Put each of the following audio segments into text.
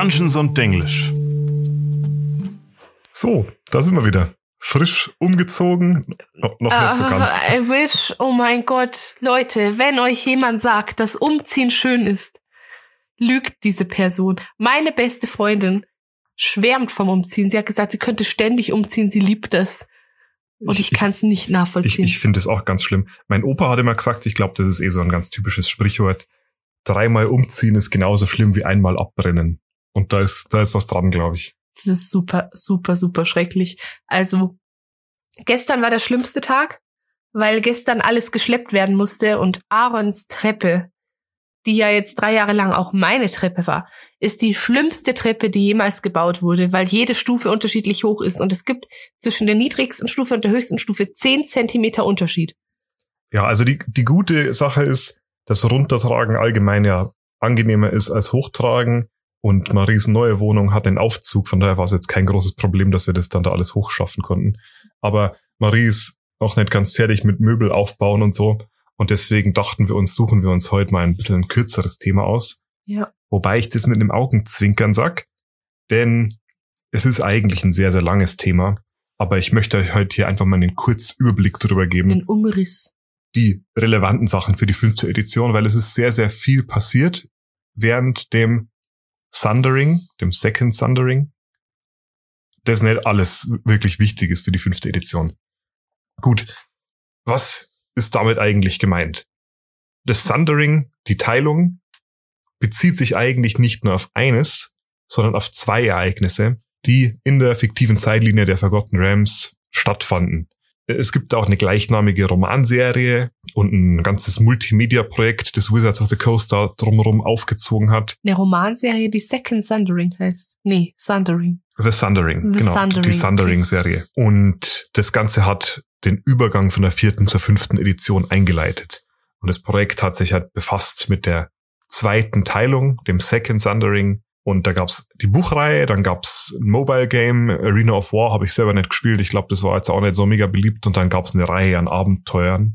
Dungeons und Denglisch. So, da sind wir wieder. Frisch umgezogen. No, noch nicht so ganz. Ah, I wish, oh mein Gott, Leute, wenn euch jemand sagt, dass Umziehen schön ist, lügt diese Person. Meine beste Freundin schwärmt vom Umziehen. Sie hat gesagt, sie könnte ständig umziehen, sie liebt es. Und ich, Ich- kann es nicht Ich, nachvollziehen. ich finde es auch ganz schlimm. Mein Opa hat immer gesagt, ich glaube, das ist eh so ein ganz typisches Sprichwort. Dreimal umziehen ist genauso schlimm wie einmal abbrennen. Und da ist, da ist was dran, glaube ich. Das ist super, super, super schrecklich. Also, gestern war der schlimmste Tag, weil gestern alles geschleppt werden musste und Aarons Treppe, die ja jetzt drei Jahre lang auch meine Treppe war, ist die schlimmste Treppe, die jemals gebaut wurde, weil jede Stufe unterschiedlich hoch ist und es gibt zwischen der niedrigsten Stufe und der höchsten Stufe zehn Zentimeter Unterschied. Ja, also die, die gute Sache ist, dass Runtertragen allgemein ja angenehmer ist als Hochtragen. Und Maries neue Wohnung hat einen Aufzug, von daher war es jetzt kein großes Problem, dass wir das dann da alles hochschaffen konnten. Aber Marie ist auch nicht ganz fertig mit Möbel aufbauen und so. Und deswegen dachten wir uns, suchen wir uns heute mal ein bisschen ein kürzeres Thema aus. Ja. Wobei ich das mit einem Augenzwinkern sag, denn es ist eigentlich ein sehr, sehr langes Thema. Aber ich möchte euch heute hier einfach mal einen Kurzüberblick darüber geben Den Umriss. die relevanten Sachen für die fünfte Edition, weil es ist sehr, sehr viel passiert während dem Sundering, dem Second Sundering. Das nicht alles wirklich wichtig ist für die fünfte Edition. Gut, was ist damit eigentlich gemeint? Das Sundering, die Teilung, bezieht sich eigentlich nicht nur auf eines, sondern auf zwei Ereignisse, die in der fiktiven Zeitlinie der Forgotten Rams stattfanden. Es gibt auch eine gleichnamige Romanserie und ein ganzes Multimedia-Projekt, das Wizards of the Coast da drumherum aufgezogen hat. Eine Romanserie, die Second Sundering heißt. Nee, Sundering. The Sundering, The genau, Sundering, die Sundering-Serie. Und das Ganze hat den Übergang von der vierten zur fünften Edition eingeleitet. Und das Projekt hat sich halt befasst mit der zweiten Teilung, dem Second Sundering. Und da gab's die Buchreihe, dann gab's ein Mobile Game, Arena of War habe ich selber nicht gespielt. Ich glaube, das war jetzt auch nicht so mega beliebt. Und dann gab's eine Reihe an Abenteuern,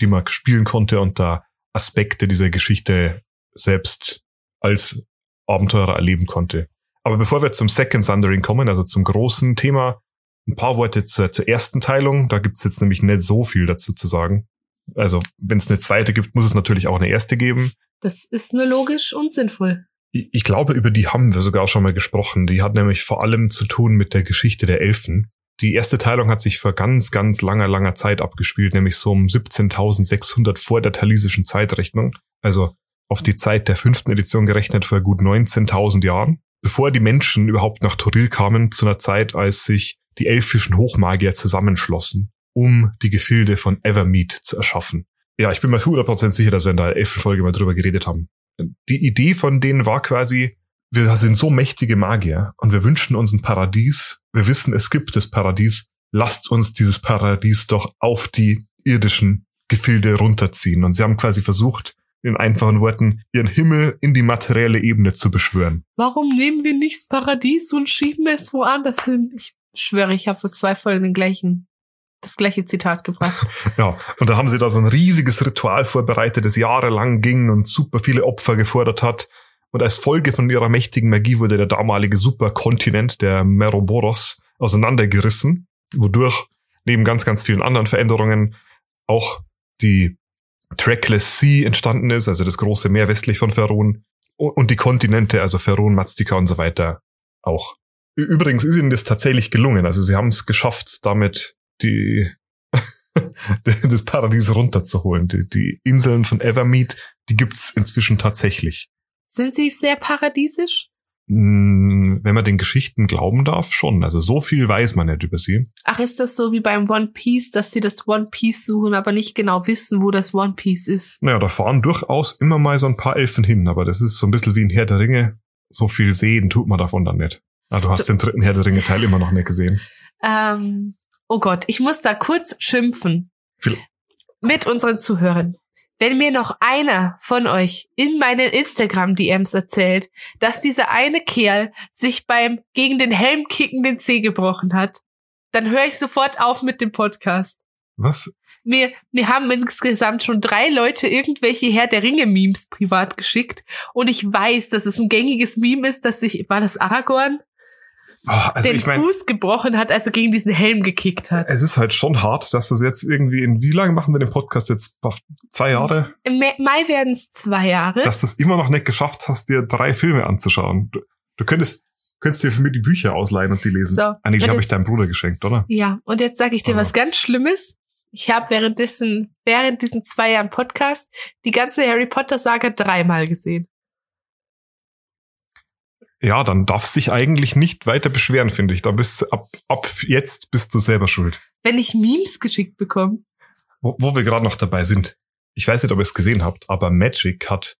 die man spielen konnte und da Aspekte dieser Geschichte selbst als Abenteurer erleben konnte. Aber bevor wir zum Second Sundering kommen, also zum großen Thema, ein paar Worte zur, zur ersten Teilung. Da gibt's jetzt nämlich nicht so viel dazu zu sagen. Also, wenn es eine zweite gibt, muss es natürlich auch eine erste geben. Das ist nur logisch und sinnvoll. Ich glaube, über die haben wir sogar schon mal gesprochen. Die hat nämlich vor allem zu tun mit der Geschichte der Elfen. Die erste Teilung hat sich vor ganz, ganz langer, langer Zeit abgespielt, nämlich so um 17.600 vor der talisischen Zeitrechnung. Also auf die Zeit der fünften Edition gerechnet vor gut 19.000 Jahren. Bevor die Menschen überhaupt nach Toril kamen, zu einer Zeit, als sich die elfischen Hochmagier zusammenschlossen, um die Gefilde von Evermead zu erschaffen. Ja, ich bin mir zu 100% sicher, dass wir in der elften Folge mal drüber geredet haben die Idee von denen war quasi, wir sind so mächtige Magier und wir wünschen uns ein Paradies. Wir wissen, es gibt das Paradies. Lasst uns dieses Paradies doch auf die irdischen Gefilde runterziehen. Und sie haben quasi versucht, in einfachen Worten, ihren Himmel in die materielle Ebene zu beschwören. Warum nehmen wir nicht das Paradies und schieben es woanders hin? Ich schwöre, ich habe vor zwei Folgen den gleichen, das gleiche Zitat gebracht. Ja, und da haben sie da so ein riesiges Ritual vorbereitet, das jahrelang ging und super viele Opfer gefordert hat. Und als Folge von ihrer mächtigen Magie wurde der damalige Superkontinent, der Meroboros, auseinandergerissen, wodurch neben ganz, ganz vielen anderen Veränderungen auch die Trackless Sea entstanden ist, also das große Meer westlich von Ferun und die Kontinente, also Ferun, Maztika und so weiter auch. Übrigens ist ihnen das tatsächlich gelungen, also sie haben es geschafft, damit die das Paradies runterzuholen. Die, die Inseln von Evermead, die gibt's inzwischen tatsächlich. Sind sie sehr paradiesisch? Hm, Wenn man den Geschichten glauben darf, schon. Also so viel weiß man nicht über sie. Ach, ist das so wie beim One Piece, dass sie das One Piece suchen, aber nicht genau wissen, wo das One Piece ist? Naja, da fahren durchaus immer mal so ein paar Elfen hin, aber das ist so ein bisschen wie ein Herr der Ringe. So viel sehen tut man davon dann nicht. Ah, du hast den dritten Herr der Ringe Teil immer noch nicht gesehen. Ähm, oh Gott, ich muss da kurz schimpfen. Mit unseren Zuhörern. Wenn mir noch einer von euch in meinen Instagram-DMs erzählt, dass dieser eine Kerl sich beim gegen den Helm kicken den Zeh gebrochen hat, dann höre ich sofort auf mit dem Podcast. Was? Wir, wir haben insgesamt schon drei Leute irgendwelche Herr der Ringe-Memes privat geschickt. Und ich weiß, dass es ein gängiges Meme ist, dass sich, war das Aragorn? Oh, also den ich mein, Fuß gebrochen hat, als er gegen diesen Helm gekickt hat. es ist halt schon hart, dass das jetzt irgendwie in wie lange machen wir den Podcast jetzt? Zwei Jahre? Im Ma- Mai werden es zwei Jahre. Dass du es immer noch nicht geschafft hast, dir drei Filme anzuschauen. Du, du könntest, könntest dir für mich die Bücher ausleihen und die lesen. So, ah, nee, die habe ich deinem Bruder geschenkt, oder? Ja, und jetzt sage ich dir Ah. was ganz Schlimmes. Ich habe währenddessen, während diesen zwei Jahren Podcast die ganze Harry Potter Saga dreimal gesehen. Ja, dann darfst dich eigentlich nicht weiter beschweren, finde ich. Da bist du- ab, ab jetzt bist du selber schuld. Wenn ich Memes geschickt bekomme. Wo, wo wir gerade noch dabei sind. Ich weiß nicht, ob ihr es gesehen habt, aber Magic hat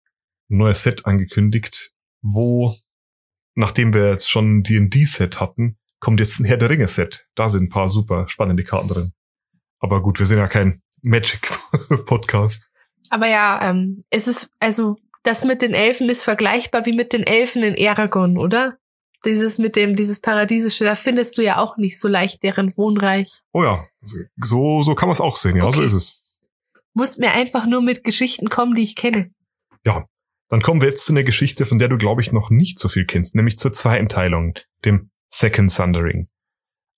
ein neues Set angekündigt, wo, nachdem wir jetzt schon ein D&D-Set hatten, kommt jetzt ein Herr der Ringe-Set. Da sind ein paar super spannende Karten drin. Aber gut, wir sind ja kein Magic-Podcast. Aber ja, ähm, es ist, also, das mit den Elfen ist vergleichbar wie mit den Elfen in Aragon, oder? Dieses mit dem, dieses Paradiesische, da findest du ja auch nicht so leicht deren Wohnreich. Oh ja, so, so kann man es auch sehen. Ja, so Okay. ist es. Musst mir einfach nur mit Geschichten kommen, die ich kenne. Dann kommen wir jetzt zu einer Geschichte, von der du, glaube ich, noch nicht so viel kennst, nämlich zur zweiten Teilung, dem Second Sundering.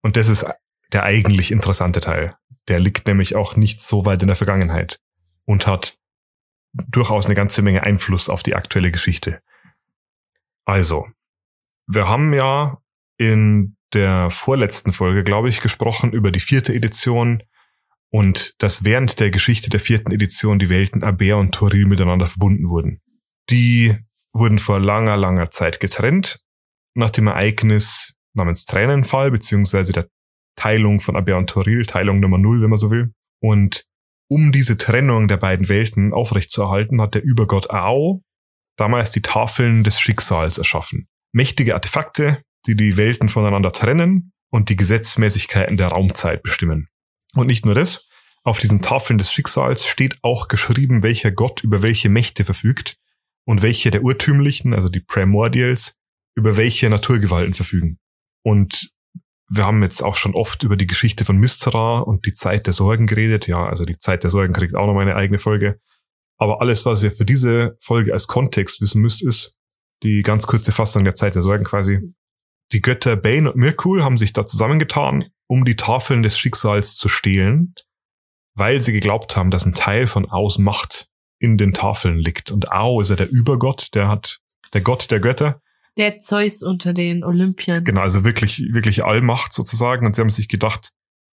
Und das ist der eigentlich interessante Teil. Der liegt nämlich auch nicht so weit in der Vergangenheit und hat durchaus eine ganze Menge Einfluss auf die aktuelle Geschichte. Also, wir haben ja in der vorletzten Folge, glaube ich, gesprochen über die vierte Edition und dass während der Geschichte der vierten Edition die Welten Aber und Toril miteinander verbunden wurden. Die wurden vor langer, langer Zeit getrennt, nach dem Ereignis namens Tränenfall, beziehungsweise der Teilung von Aber und Toril, Teilung Nummer Null, wenn man so will. Und um diese Trennung der beiden Welten aufrechtzuerhalten, hat der Übergott Ao damals die Tafeln des Schicksals erschaffen. Mächtige Artefakte, die die Welten voneinander trennen und die Gesetzmäßigkeiten der Raumzeit bestimmen. Und nicht nur das, auf diesen Tafeln des Schicksals steht auch geschrieben, welcher Gott über welche Mächte verfügt und welche der urtümlichen, also die Primordials, über welche Naturgewalten verfügen. Und wir haben jetzt auch schon oft über die Geschichte von Mistara und die Zeit der Sorgen geredet. Ja, also die Zeit der Sorgen kriegt auch noch mal eine eigene Folge. Aber alles, was ihr für diese Folge als Kontext wissen müsst, ist die ganz kurze Fassung der Zeit der Sorgen quasi. Die Götter Bane und Mirkul haben sich da zusammengetan, um die Tafeln des Schicksals zu stehlen, weil sie geglaubt haben, dass ein Teil von Aos Macht in den Tafeln liegt. Und Ao ist ja der Übergott, der hat, der Gott der Götter. Der Zeus unter den Olympiern. Genau, also wirklich, wirklich Allmacht sozusagen. Und sie haben sich gedacht,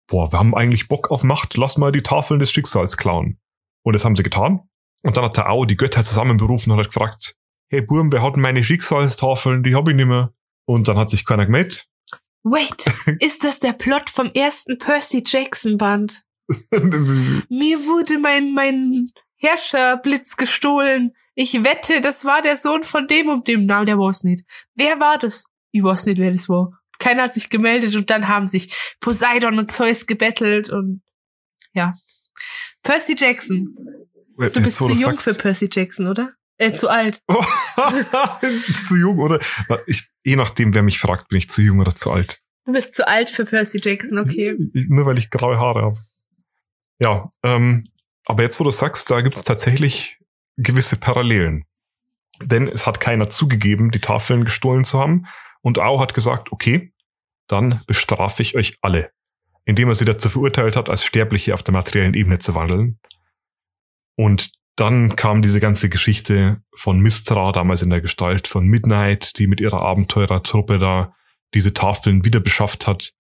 boah, wir haben eigentlich Bock auf Macht, lass mal die Tafeln des Schicksals klauen. Und das haben sie getan. Und dann hat der Au die Götter zusammenberufen und hat gefragt, hey Burm, wer hat meine Schicksalstafeln? Die hab ich nicht mehr. Und dann hat sich keiner gemeldet. Wait, ist das der Plot vom ersten Percy Jackson Band? Mir wurde mein, mein Herrscherblitz gestohlen. Ich wette, das war der Sohn von dem und dem. Nein, der war es nicht. Wer war das? Ich weiß nicht, wer das war. Keiner hat sich gemeldet und dann haben sich Poseidon und Zeus gebettelt und ja. Percy Jackson. Du bist zu jung für Percy Jackson, oder? Äh, zu alt. zu jung, oder? Ich, je nachdem, wer mich fragt, bin ich zu jung oder zu alt. Du bist zu alt für Percy Jackson, okay. Nur weil ich graue Haare habe. Ja, ähm, aber jetzt, wo du sagst, da gibt es tatsächlich gewisse Parallelen. Denn es hat keiner zugegeben, die Tafeln gestohlen zu haben. Und Ao hat gesagt, okay, dann bestrafe ich euch alle. Indem er sie dazu verurteilt hat, als Sterbliche auf der materiellen Ebene zu wandeln. Und dann kam diese ganze Geschichte von Mistra, damals in der Gestalt von Midnight, die mit ihrer Abenteurertruppe da diese Tafeln wieder beschafft hat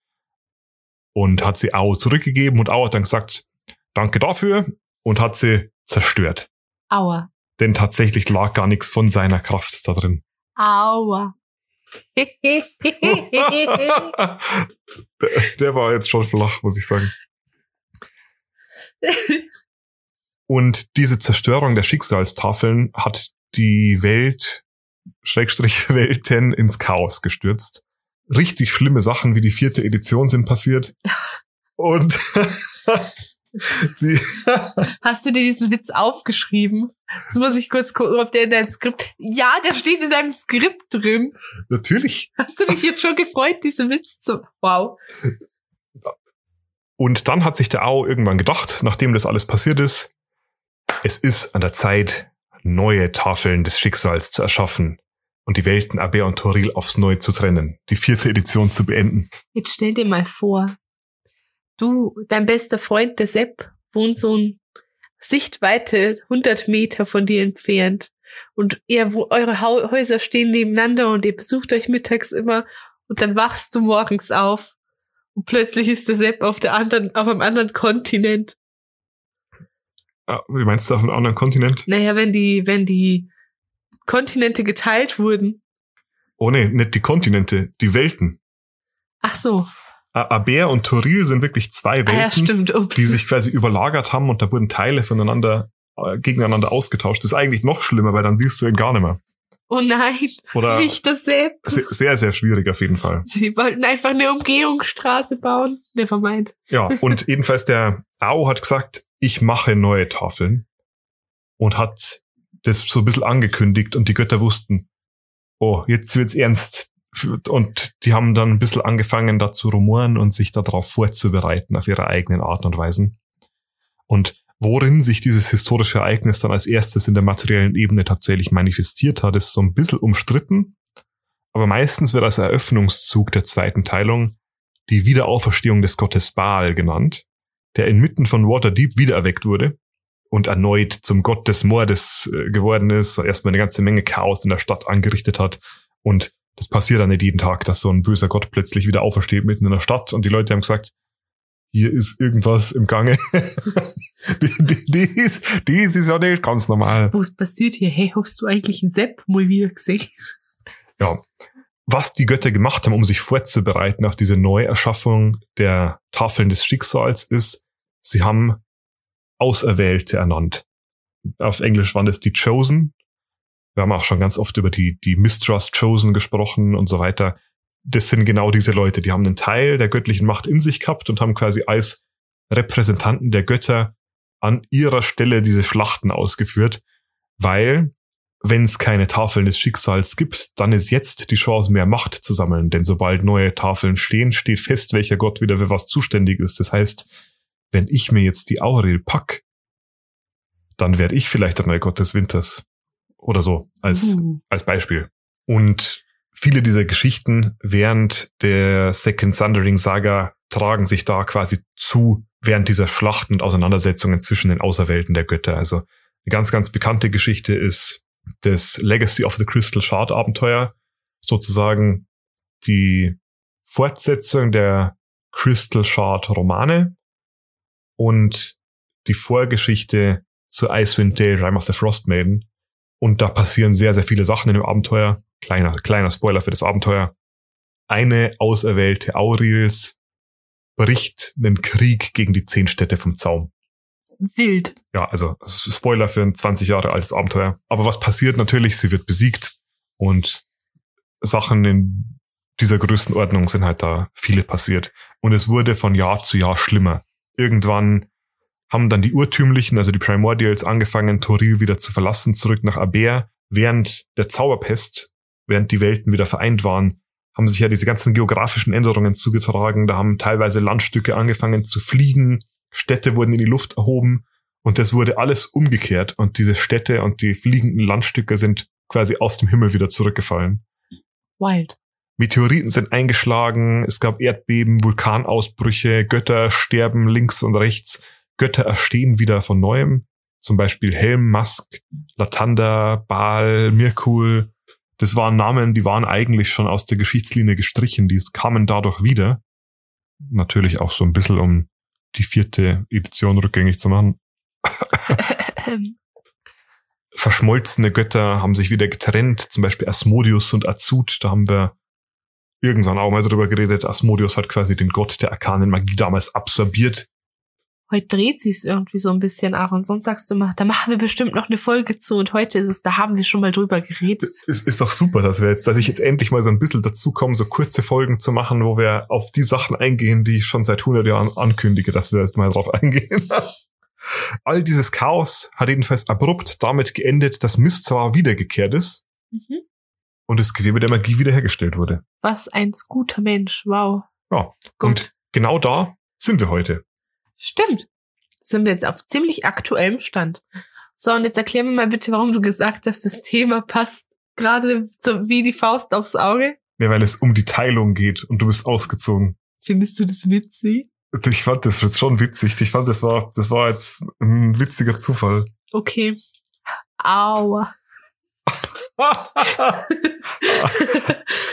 und hat sie Ao zurückgegeben und Ao hat dann gesagt, danke dafür und hat sie zerstört. Aua. Denn tatsächlich lag gar nichts von seiner Kraft da drin. Aua. der, war jetzt schon flach, muss ich sagen. Und diese Zerstörung der Schicksalstafeln hat die Welt, Schrägstrich Welten, ins Chaos gestürzt. Richtig schlimme Sachen wie die vierte Edition sind passiert. Und Hast du dir diesen Witz aufgeschrieben? Jetzt muss ich kurz gucken, ob der in deinem Skript. Ja, der steht in deinem Skript drin. natürlich. Hast du dich jetzt schon gefreut, diesen Witz zu. Wow. Und dann hat sich der Ao irgendwann gedacht, nachdem das alles passiert ist, es ist an der Zeit, neue Tafeln des Schicksals zu erschaffen und die Welten Aber und Toril aufs Neue zu trennen, die vierte Edition zu beenden. Jetzt stell dir mal vor, du, dein bester Freund, der Sepp, wohnt so ein Sichtweite 100 Meter von dir entfernt und ihr, wo eure Häuser stehen nebeneinander und ihr besucht euch mittags immer und dann wachst du morgens auf und plötzlich ist der Sepp auf der anderen, auf einem anderen Kontinent. Ah, wie meinst du auf einem anderen Kontinent? Naja, wenn die, wenn die Kontinente geteilt wurden. Oh nee, nicht die Kontinente, die Welten. Ach so. Aber und Toril sind wirklich zwei Welten, ah, ja, die sich quasi überlagert haben und da wurden Teile voneinander äh, gegeneinander ausgetauscht. Das ist eigentlich noch schlimmer, weil dann siehst du ihn gar nicht mehr. Oh nein, Oder nicht das Sepp. Sehr, sehr schwierig auf jeden Fall. Sie wollten einfach eine Umgehungsstraße bauen. Nevermind. Ja, und jedenfalls der Ao hat gesagt, ich mache neue Tafeln und hat das so ein bisschen angekündigt und die Götter wussten, oh, jetzt wird's ernst. Und die haben dann ein bisschen angefangen, da zu rumoren und sich darauf vorzubereiten, auf ihre eigenen Art und Weisen. Und worin sich dieses historische Ereignis dann als erstes in der materiellen Ebene tatsächlich manifestiert hat, ist so ein bisschen umstritten. Aber meistens wird als Eröffnungszug der zweiten Teilung die Wiederauferstehung des Gottes Baal genannt, der inmitten von Waterdeep wiedererweckt wurde und erneut zum Gott des Mordes äh, geworden ist, erstmal eine ganze Menge Chaos in der Stadt angerichtet hat. Und das passiert dann nicht jeden Tag, dass so ein böser Gott plötzlich wieder aufersteht mitten in der Stadt und die Leute haben gesagt, hier ist irgendwas im Gange. die, die, die, ist, ja nicht ganz normal. Wo ist passiert hier? Hey, hast du eigentlich einen Sepp mal wieder gesehen? Ja. Was die Götter gemacht haben, um sich vorzubereiten auf diese Neuerschaffung der Tafeln des Schicksals, ist, sie haben Auserwählte ernannt. Auf Englisch waren das die Chosen. Wir haben auch schon ganz oft über die, die Mistrust Chosen gesprochen und so weiter. Das sind genau diese Leute, die haben einen Teil der göttlichen Macht in sich gehabt und haben quasi als Repräsentanten der Götter an ihrer Stelle diese Schlachten ausgeführt, weil wenn es keine Tafeln des Schicksals gibt, dann ist jetzt die Chance, mehr Macht zu sammeln. Denn sobald neue Tafeln stehen, steht fest, welcher Gott wieder für was zuständig ist. Das heißt, wenn ich mir jetzt die Aurel pack, dann werde ich vielleicht der neue Gott des Winters. Oder so, als, uh. als Beispiel. Und viele dieser Geschichten während der Second Thundering Saga tragen sich da quasi zu während dieser Schlachten und Auseinandersetzungen zwischen den Auserwählten der Götter. Also eine ganz, ganz bekannte Geschichte ist das Legacy of the Crystal Shard Abenteuer, sozusagen die Fortsetzung der Crystal Shard Romane, und die Vorgeschichte zu Icewind Dale, Rime of the Frost Maiden. Und da passieren sehr, sehr viele Sachen in dem Abenteuer. Kleiner, kleiner Spoiler für das Abenteuer. Eine auserwählte Aurils bricht einen Krieg gegen die zehn Städte vom Zaum. Wild. Ja, also Spoiler für ein 20 Jahre altes Abenteuer. Aber was passiert natürlich? Sie wird besiegt und Sachen in dieser Größenordnung sind halt da viele passiert. Und es wurde von Jahr zu Jahr schlimmer irgendwann haben dann die Urtümlichen, also die Primordials, angefangen, Toril wieder zu verlassen, zurück nach Aber. Während der Zauberpest, während die Welten wieder vereint waren, haben sich ja diese ganzen geografischen Änderungen zugetragen. Da haben teilweise Landstücke angefangen zu fliegen, Städte wurden in die Luft erhoben und das wurde alles umgekehrt und diese Städte und die fliegenden Landstücke sind quasi aus dem Himmel wieder zurückgefallen. Wild. Meteoriten sind eingeschlagen, es gab Erdbeben, Vulkanausbrüche, Götter sterben links und rechts, Götter erstehen wieder von neuem. Zum Beispiel Helm, Mask, Latanda, Baal, Mirkul. Das waren Namen, die waren eigentlich schon aus der Geschichtslinie gestrichen, die kamen dadurch wieder. Natürlich auch so ein bisschen, um die vierte Edition rückgängig zu machen. Verschmolzene Götter haben sich wieder getrennt, zum Beispiel Asmodius und Azut. Da haben wir irgendwann auch mal drüber geredet. Asmodius hat quasi den Gott der arkanen Magie damals absorbiert. Heute dreht sich's irgendwie so ein bisschen auch und sonst sagst du mal, da machen wir bestimmt noch eine Folge zu und heute ist es, da haben wir schon mal drüber geredet. Es ist doch super, dass wir jetzt, dass ich jetzt endlich mal so ein bisschen dazu komme, so kurze Folgen zu machen, wo wir auf die Sachen eingehen, die ich schon seit 100 Jahren ankündige, dass wir jetzt mal drauf eingehen. All dieses Chaos hat jedenfalls abrupt damit geendet, dass Mistral wiedergekehrt ist. Mhm und das Gewebe der Magie wiederhergestellt wurde. Was ein guter Mensch, wow. Ja, Gut. und genau da sind wir heute. Stimmt. Sind wir jetzt auf ziemlich aktuellem Stand. So, und jetzt erklär mir mal bitte, warum du gesagt hast, das Thema passt gerade so wie die Faust aufs Auge. Nee, weil es um die Teilung geht und du bist ausgezogen. Findest du das witzig? Ich fand das jetzt schon witzig. Ich fand, das war, das war jetzt ein witziger Zufall. Okay. Aua.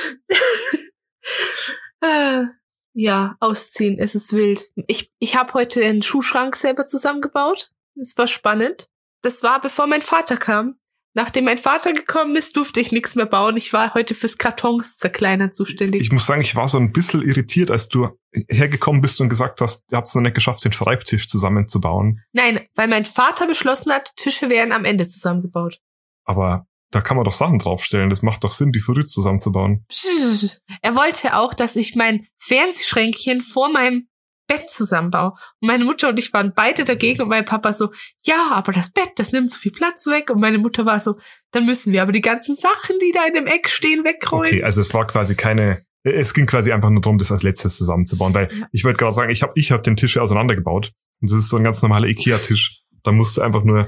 ja, ausziehen, es ist wild. Ich, ich habe heute einen Schuhschrank selber zusammengebaut. Es war spannend. Das war, bevor mein Vater kam. Nachdem mein Vater gekommen ist, durfte ich nichts mehr bauen. Ich war heute fürs Kartons zerkleinern zuständig. Ich muss sagen, ich war so ein bisschen irritiert, als du hergekommen bist und gesagt hast, ihr habt es noch nicht geschafft, den Schreibtisch zusammenzubauen. Nein, weil mein Vater beschlossen hat, Tische werden am Ende zusammengebaut. Aber da kann man doch Sachen draufstellen. Das macht doch Sinn, die früh zusammenzubauen. Er wollte auch, dass ich mein Fernsehschränkchen vor meinem Bett zusammenbaue. Und meine Mutter und ich waren beide dagegen und mein Papa so, ja, aber das Bett, das nimmt so viel Platz weg. Und meine Mutter war so, dann müssen wir aber die ganzen Sachen, die da in dem Eck stehen, wegräumen. Okay, also es war quasi keine, es ging quasi einfach nur darum, das als letztes zusammenzubauen, weil ja. ich wollte gerade sagen, ich habe ich hab den Tisch auseinandergebaut. Und das ist so ein ganz normaler Ikea-Tisch. Da musst du einfach nur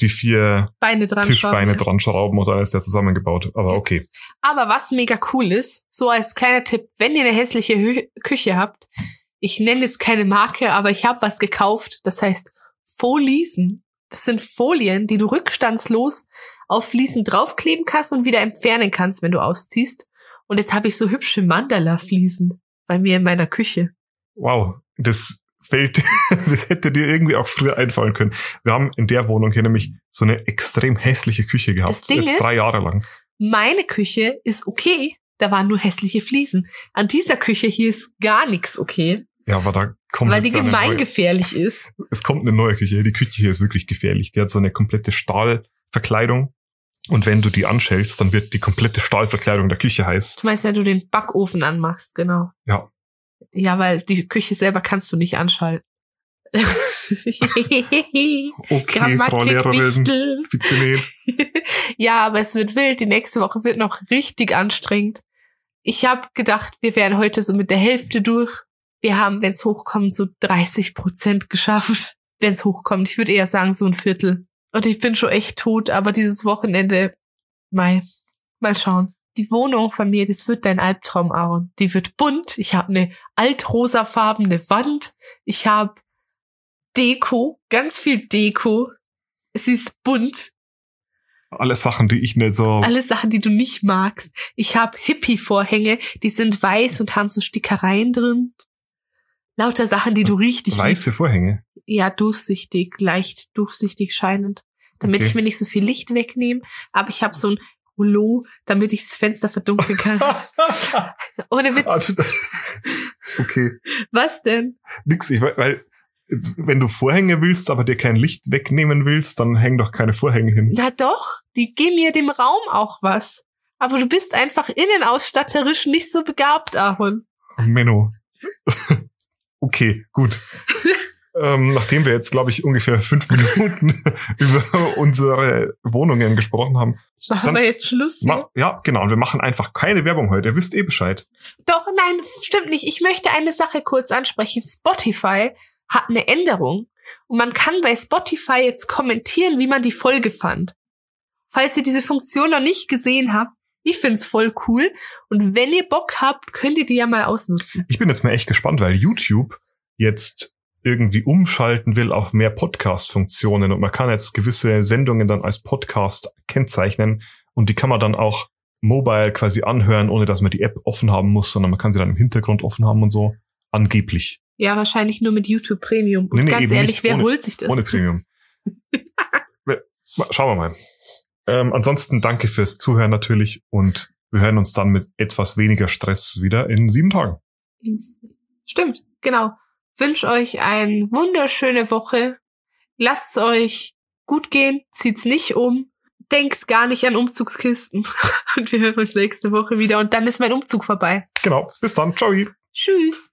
die vier Beine dran Tischbeine schrauben, dran schrauben und dann ist der zusammengebaut. Aber okay. Aber was mega cool ist, so als kleiner Tipp, wenn ihr eine hässliche Hü Küche habt, ich nenne jetzt keine Marke, aber ich habe was gekauft, das heißt Foliesen. Das sind Folien, die du rückstandslos auf Fliesen draufkleben kannst und wieder entfernen kannst, wenn du ausziehst. Und jetzt habe ich so hübsche Mandala-Fliesen bei mir in meiner Küche. Wow, das fällt, das hätte dir irgendwie auch früher einfallen können. Wir haben in der Wohnung hier nämlich so eine extrem hässliche Küche gehabt. Das Ding jetzt ist, drei Jahre lang. Meine Küche ist okay. Da waren nur hässliche Fliesen. An dieser Küche hier ist gar nichts okay. Ja, aber da kommt Weil die gemeingefährlich ist. Es kommt eine neue Küche. Die Küche hier ist wirklich gefährlich. Die hat so eine komplette Stahlverkleidung. Und wenn du die anschältst, dann wird die komplette Stahlverkleidung der Küche heiß. Du meinst, wenn du den Backofen anmachst, genau. Ja. Ja, weil die Küche selber kannst du nicht anschalten. okay, Frau Lehrerin, bitte nicht. ja, aber es wird wild. Die nächste Woche wird noch richtig anstrengend. Ich habe gedacht, wir wären heute so mit der Hälfte durch. Wir haben, wenn es hochkommt, so 30 Prozent geschafft. Wenn es hochkommt. Ich würde eher sagen, so ein Viertel. Und ich bin schon echt tot, aber dieses Wochenende, mal, mal schauen die Wohnung von mir, das wird dein Albtraum, Aaron. Die wird bunt. Ich habe eine altrosafarbene Wand. Ich habe Deko, ganz viel Deko. Sie ist bunt. Alle Sachen, die ich nicht so. Alle Sachen, die du nicht magst. Ich habe Hippie-Vorhänge, die sind weiß und haben so Stickereien drin. Lauter Sachen, die du richtig Weiße liebst. Vorhänge? Ja, durchsichtig, leicht durchsichtig scheinend. Damit okay. ich mir nicht so viel Licht wegnehme. Aber ich habe so ein Rouleau, damit ich das Fenster verdunkeln kann. Ohne Witz. Also, okay. Was denn? Nix, ich, weil, wenn du Vorhänge willst, aber dir kein Licht wegnehmen willst, dann häng doch keine Vorhänge hin. Na doch, die geben mir dem Raum auch was. Aber du bist einfach innenausstatterisch nicht so begabt, Ahon. Menno. okay, gut. Ähm, nachdem wir jetzt, glaube ich, ungefähr fünf Minuten über unsere Wohnungen gesprochen haben. Machen dann, wir jetzt Schluss? Ma ja, genau. Und wir machen einfach keine Werbung heute. Ihr wisst eh Bescheid. Doch, nein, stimmt nicht. Ich möchte eine Sache kurz ansprechen. Spotify hat eine Änderung. Und man kann bei Spotify jetzt kommentieren, wie man die Folge fand. Falls ihr diese Funktion noch nicht gesehen habt, ich find's voll cool. Und wenn ihr Bock habt, könnt ihr die ja mal ausnutzen. Ich bin jetzt mal echt gespannt, weil YouTube jetzt irgendwie umschalten will auf mehr Podcast-Funktionen und man kann jetzt gewisse Sendungen dann als Podcast kennzeichnen und die kann man dann auch mobile quasi anhören, ohne dass man die App offen haben muss, sondern man kann sie dann im Hintergrund offen haben und so. Angeblich. Ja, wahrscheinlich nur mit YouTube Premium. Und nee, nee, ganz ehrlich, wer ohne, holt sich das? Ohne Premium. Schauen wir mal. Ähm, ansonsten danke fürs Zuhören natürlich und wir hören uns dann mit etwas weniger Stress wieder in sieben Tagen. Stimmt, genau wünsche euch eine wunderschöne Woche. Lasst es euch gut gehen, zieht's nicht um, denkt gar nicht an Umzugskisten. Und wir hören uns nächste Woche wieder und dann ist mein Umzug vorbei. Genau. Bis dann. Ciao. Tschüss.